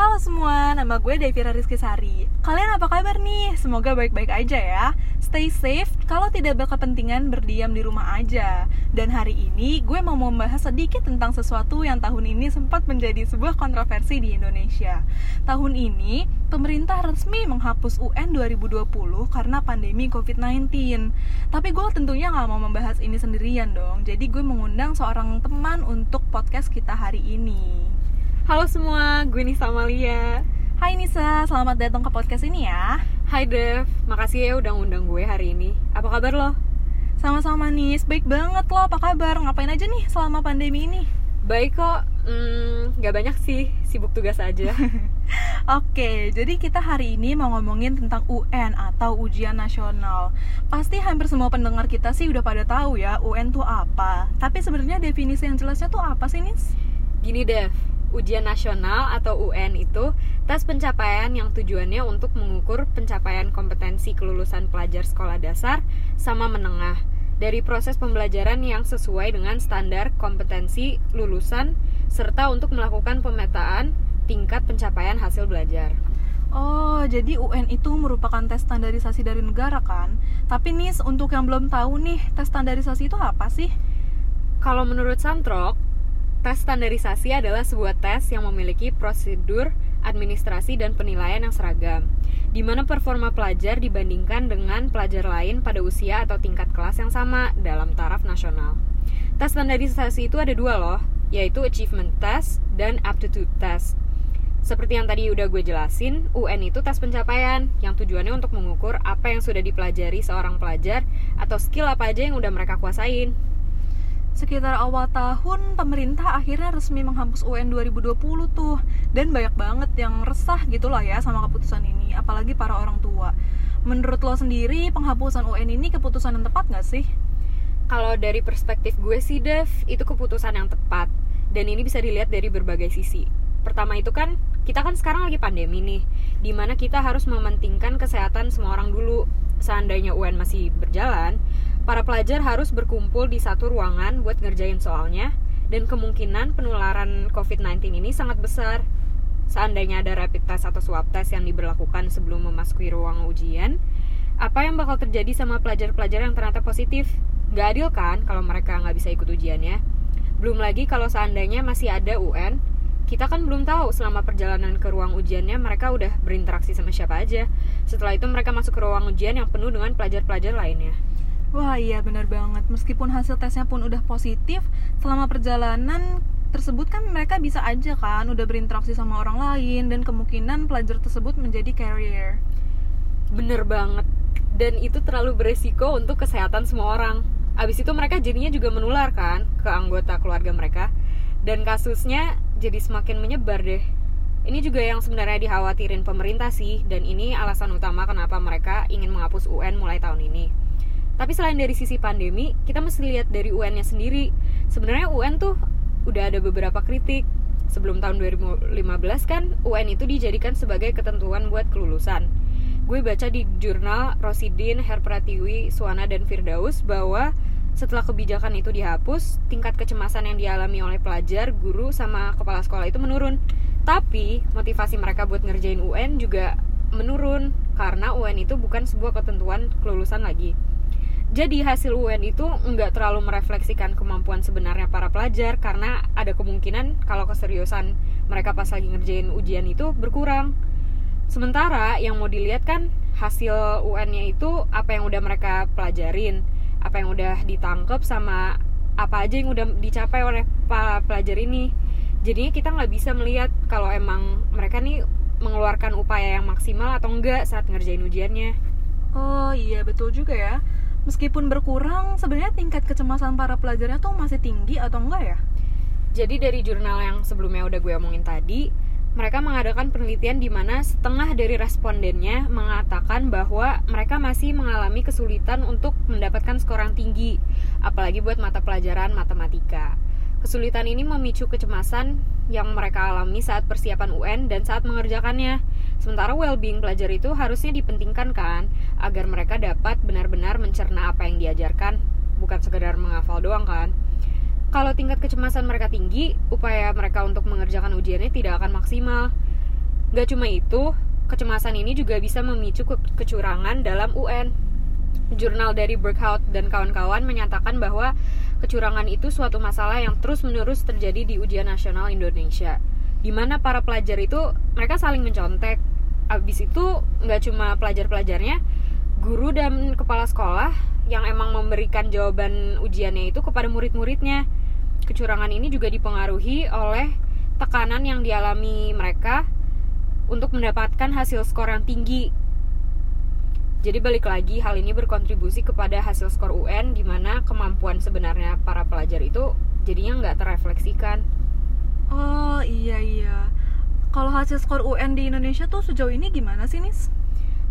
Halo semua, nama gue Devira Rizky Sari. Kalian apa kabar nih? Semoga baik-baik aja ya. Stay safe, kalau tidak berkepentingan berdiam di rumah aja. Dan hari ini gue mau membahas sedikit tentang sesuatu yang tahun ini sempat menjadi sebuah kontroversi di Indonesia. Tahun ini, pemerintah resmi menghapus UN 2020 karena pandemi COVID-19. Tapi gue tentunya nggak mau membahas ini sendirian dong. Jadi gue mengundang seorang teman untuk podcast kita hari ini. Halo semua, gue Nisa Malia Hai Nisa, selamat datang ke podcast ini ya Hai Dev, makasih ya udah ngundang gue hari ini Apa kabar lo? Sama-sama Nis, baik banget lo, apa kabar? Ngapain aja nih selama pandemi ini? Baik kok, hmm, gak banyak sih, sibuk tugas aja Oke, jadi kita hari ini mau ngomongin tentang UN atau ujian nasional. Pasti hampir semua pendengar kita sih udah pada tahu ya UN tuh apa. Tapi sebenarnya definisi yang jelasnya tuh apa sih, Nis? Gini Dev, ujian nasional atau UN itu tes pencapaian yang tujuannya untuk mengukur pencapaian kompetensi kelulusan pelajar sekolah dasar sama menengah dari proses pembelajaran yang sesuai dengan standar kompetensi lulusan serta untuk melakukan pemetaan tingkat pencapaian hasil belajar. Oh, jadi UN itu merupakan tes standarisasi dari negara kan? Tapi nih, untuk yang belum tahu nih, tes standarisasi itu apa sih? Kalau menurut Santrok, Tes standarisasi adalah sebuah tes yang memiliki prosedur, administrasi, dan penilaian yang seragam, di mana performa pelajar dibandingkan dengan pelajar lain pada usia atau tingkat kelas yang sama dalam taraf nasional. Tes standarisasi itu ada dua loh, yaitu Achievement Test dan Aptitude Test. Seperti yang tadi udah gue jelasin, UN itu tes pencapaian yang tujuannya untuk mengukur apa yang sudah dipelajari seorang pelajar atau skill apa aja yang udah mereka kuasain sekitar awal tahun pemerintah akhirnya resmi menghapus UN 2020 tuh. Dan banyak banget yang resah gitu lah ya sama keputusan ini apalagi para orang tua. Menurut lo sendiri penghapusan UN ini keputusan yang tepat gak sih? Kalau dari perspektif gue sih Dev, itu keputusan yang tepat. Dan ini bisa dilihat dari berbagai sisi. Pertama itu kan kita kan sekarang lagi pandemi nih di mana kita harus mementingkan kesehatan semua orang dulu. Seandainya UN masih berjalan para pelajar harus berkumpul di satu ruangan buat ngerjain soalnya dan kemungkinan penularan COVID-19 ini sangat besar. Seandainya ada rapid test atau swab test yang diberlakukan sebelum memasuki ruang ujian, apa yang bakal terjadi sama pelajar-pelajar yang ternyata positif? Gak adil kan kalau mereka nggak bisa ikut ujiannya? Belum lagi kalau seandainya masih ada UN, kita kan belum tahu selama perjalanan ke ruang ujiannya mereka udah berinteraksi sama siapa aja. Setelah itu mereka masuk ke ruang ujian yang penuh dengan pelajar-pelajar lainnya. Wah iya benar banget. Meskipun hasil tesnya pun udah positif, selama perjalanan tersebut kan mereka bisa aja kan udah berinteraksi sama orang lain dan kemungkinan pelajar tersebut menjadi carrier. Bener banget. Dan itu terlalu beresiko untuk kesehatan semua orang. Abis itu mereka jadinya juga menular kan ke anggota keluarga mereka. Dan kasusnya jadi semakin menyebar deh. Ini juga yang sebenarnya dikhawatirin pemerintah sih, dan ini alasan utama kenapa mereka ingin menghapus UN mulai tahun ini. Tapi selain dari sisi pandemi, kita mesti lihat dari UN-nya sendiri. Sebenarnya UN tuh udah ada beberapa kritik. Sebelum tahun 2015 kan, UN itu dijadikan sebagai ketentuan buat kelulusan. Gue baca di jurnal Rosidin, Herpratiwi, Suwana, dan Firdaus bahwa setelah kebijakan itu dihapus, tingkat kecemasan yang dialami oleh pelajar, guru, sama kepala sekolah itu menurun. Tapi motivasi mereka buat ngerjain UN juga menurun karena UN itu bukan sebuah ketentuan kelulusan lagi. Jadi hasil UN itu nggak terlalu merefleksikan kemampuan sebenarnya para pelajar karena ada kemungkinan kalau keseriusan mereka pas lagi ngerjain ujian itu berkurang. Sementara yang mau dilihat kan hasil UN-nya itu apa yang udah mereka pelajarin apa yang udah ditangkep sama apa aja yang udah dicapai oleh para pelajar ini. Jadinya kita nggak bisa melihat kalau emang mereka nih mengeluarkan upaya yang maksimal atau enggak saat ngerjain ujiannya. Oh iya betul juga ya meskipun berkurang sebenarnya tingkat kecemasan para pelajarnya tuh masih tinggi atau enggak ya jadi dari jurnal yang sebelumnya udah gue omongin tadi mereka mengadakan penelitian di mana setengah dari respondennya mengatakan bahwa mereka masih mengalami kesulitan untuk mendapatkan skor yang tinggi, apalagi buat mata pelajaran matematika. Kesulitan ini memicu kecemasan yang mereka alami saat persiapan UN dan saat mengerjakannya. Sementara well-being pelajar itu harusnya dipentingkan kan, agar mereka dapat benar-benar mencerna apa yang diajarkan, bukan sekedar menghafal doang kan kalau tingkat kecemasan mereka tinggi, upaya mereka untuk mengerjakan ujiannya tidak akan maksimal. Gak cuma itu, kecemasan ini juga bisa memicu ke kecurangan dalam UN. Jurnal dari Berkhout dan kawan-kawan menyatakan bahwa kecurangan itu suatu masalah yang terus-menerus terjadi di ujian nasional Indonesia. Di mana para pelajar itu mereka saling mencontek. Abis itu nggak cuma pelajar-pelajarnya, guru dan kepala sekolah yang emang memberikan jawaban ujiannya itu kepada murid-muridnya. Kecurangan ini juga dipengaruhi oleh tekanan yang dialami mereka untuk mendapatkan hasil skor yang tinggi. Jadi balik lagi hal ini berkontribusi kepada hasil skor UN di mana kemampuan sebenarnya para pelajar itu jadinya nggak terrefleksikan. Oh iya iya. Kalau hasil skor UN di Indonesia tuh sejauh ini gimana sih Nis?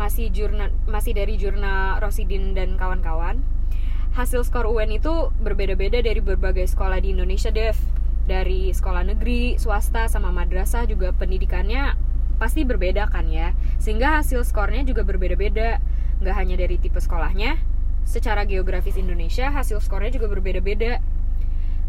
Masih jurnal masih dari jurnal Rosidin dan kawan-kawan. Hasil skor UN itu berbeda-beda dari berbagai sekolah di Indonesia, Dev. Dari sekolah negeri, swasta, sama madrasah juga pendidikannya pasti berbeda kan ya sehingga hasil skornya juga berbeda-beda nggak hanya dari tipe sekolahnya secara geografis Indonesia hasil skornya juga berbeda-beda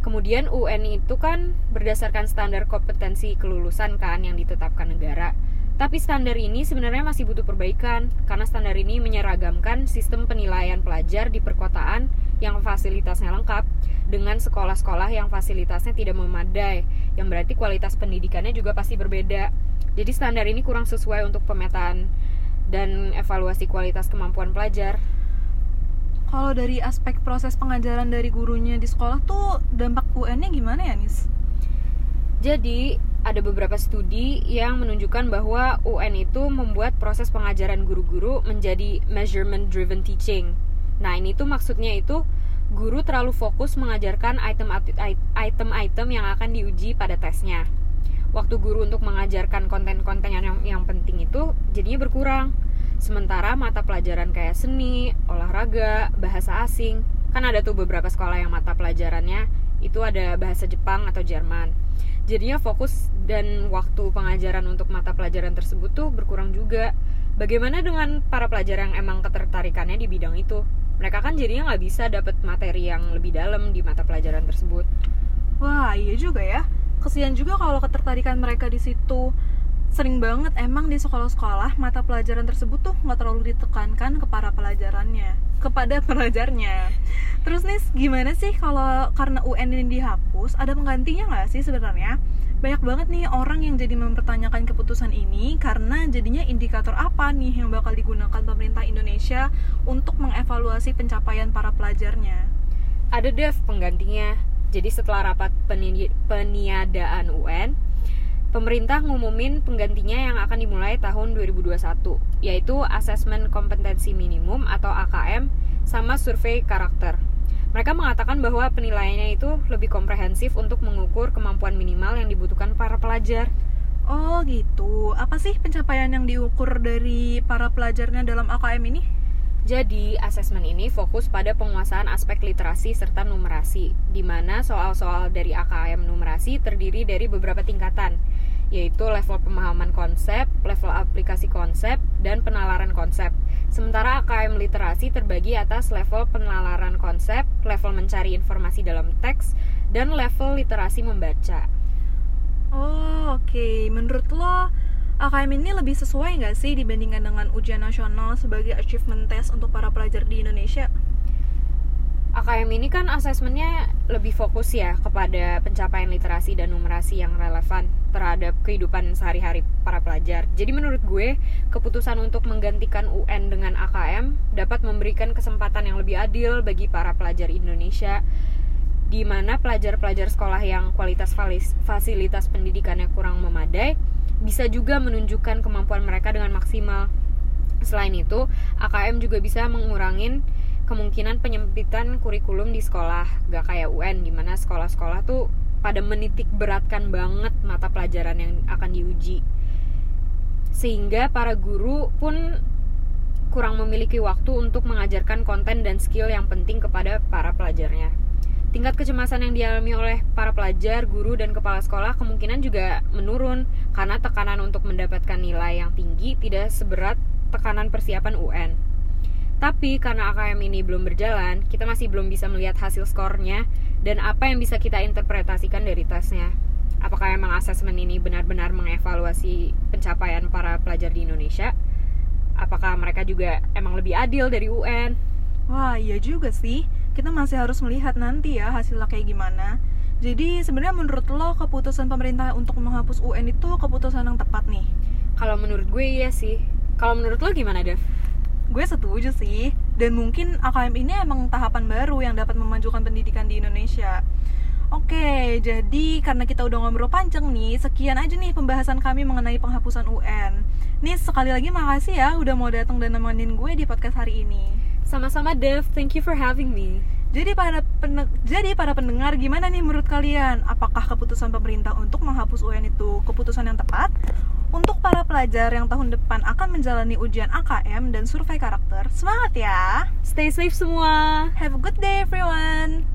kemudian UN itu kan berdasarkan standar kompetensi kelulusan kan yang ditetapkan negara tapi standar ini sebenarnya masih butuh perbaikan karena standar ini menyeragamkan sistem penilaian pelajar di perkotaan yang fasilitasnya lengkap dengan sekolah-sekolah yang fasilitasnya tidak memadai yang berarti kualitas pendidikannya juga pasti berbeda jadi standar ini kurang sesuai untuk pemetaan dan evaluasi kualitas kemampuan pelajar. Kalau dari aspek proses pengajaran dari gurunya di sekolah tuh dampak UN-nya gimana ya, Nis? Jadi, ada beberapa studi yang menunjukkan bahwa UN itu membuat proses pengajaran guru-guru menjadi measurement driven teaching. Nah, ini tuh maksudnya itu guru terlalu fokus mengajarkan item-item yang akan diuji pada tesnya waktu guru untuk mengajarkan konten-konten yang yang penting itu jadinya berkurang. Sementara mata pelajaran kayak seni, olahraga, bahasa asing, kan ada tuh beberapa sekolah yang mata pelajarannya itu ada bahasa Jepang atau Jerman. Jadinya fokus dan waktu pengajaran untuk mata pelajaran tersebut tuh berkurang juga. Bagaimana dengan para pelajar yang emang ketertarikannya di bidang itu? Mereka kan jadinya nggak bisa dapat materi yang lebih dalam di mata pelajaran tersebut. Wah, iya juga ya kesian juga kalau ketertarikan mereka di situ sering banget emang di sekolah-sekolah mata pelajaran tersebut tuh nggak terlalu ditekankan kepada pelajarannya kepada pelajarnya. Terus nih gimana sih kalau karena UN ini dihapus ada penggantinya nggak sih sebenarnya? Banyak banget nih orang yang jadi mempertanyakan keputusan ini karena jadinya indikator apa nih yang bakal digunakan pemerintah Indonesia untuk mengevaluasi pencapaian para pelajarnya? Ada dev penggantinya. Jadi setelah rapat peni peniadaan UN, pemerintah ngumumin penggantinya yang akan dimulai tahun 2021, yaitu Asesmen Kompetensi Minimum atau AKM sama survei karakter. Mereka mengatakan bahwa penilaiannya itu lebih komprehensif untuk mengukur kemampuan minimal yang dibutuhkan para pelajar. Oh gitu. Apa sih pencapaian yang diukur dari para pelajarnya dalam AKM ini? Jadi, asesmen ini fokus pada penguasaan aspek literasi serta numerasi, di mana soal-soal dari AKM numerasi terdiri dari beberapa tingkatan, yaitu level pemahaman konsep, level aplikasi konsep, dan penalaran konsep. Sementara AKM literasi terbagi atas level penalaran konsep, level mencari informasi dalam teks, dan level literasi membaca. Oh, oke. Okay. Menurut lo, AKM ini lebih sesuai nggak sih dibandingkan dengan ujian nasional sebagai achievement test untuk para pelajar di Indonesia? Ini kan asesmennya lebih fokus ya kepada pencapaian literasi dan numerasi yang relevan terhadap kehidupan sehari-hari para pelajar. Jadi menurut gue, keputusan untuk menggantikan UN dengan AKM dapat memberikan kesempatan yang lebih adil bagi para pelajar Indonesia di mana pelajar-pelajar sekolah yang kualitas fasilitas pendidikannya kurang memadai bisa juga menunjukkan kemampuan mereka dengan maksimal. Selain itu, AKM juga bisa mengurangi kemungkinan penyempitan kurikulum di sekolah, gak kayak UN, di mana sekolah-sekolah tuh pada menitik beratkan banget mata pelajaran yang akan diuji. Sehingga para guru pun kurang memiliki waktu untuk mengajarkan konten dan skill yang penting kepada para pelajarnya. Tingkat kecemasan yang dialami oleh para pelajar, guru, dan kepala sekolah kemungkinan juga menurun karena tekanan untuk mendapatkan nilai yang tinggi tidak seberat tekanan persiapan UN. Tapi karena AKM ini belum berjalan, kita masih belum bisa melihat hasil skornya dan apa yang bisa kita interpretasikan dari tesnya. Apakah emang asesmen ini benar-benar mengevaluasi pencapaian para pelajar di Indonesia, apakah mereka juga emang lebih adil dari UN? Wah, iya juga sih. Kita masih harus melihat nanti ya hasilnya kayak gimana. Jadi sebenarnya menurut lo keputusan pemerintah untuk menghapus UN itu keputusan yang tepat nih? Kalau menurut gue iya sih. Kalau menurut lo gimana, Dev? Gue setuju sih. Dan mungkin AKM ini emang tahapan baru yang dapat memajukan pendidikan di Indonesia. Oke, jadi karena kita udah ngobrol panjang nih, sekian aja nih pembahasan kami mengenai penghapusan UN. Nih sekali lagi makasih ya udah mau datang dan nemenin gue di podcast hari ini. Sama-sama Dev, thank you for having me. Jadi para pen jadi para pendengar gimana nih menurut kalian? Apakah keputusan pemerintah untuk menghapus UN itu keputusan yang tepat? Untuk para pelajar yang tahun depan akan menjalani ujian AKM dan survei karakter, semangat ya! Stay safe semua. Have a good day everyone!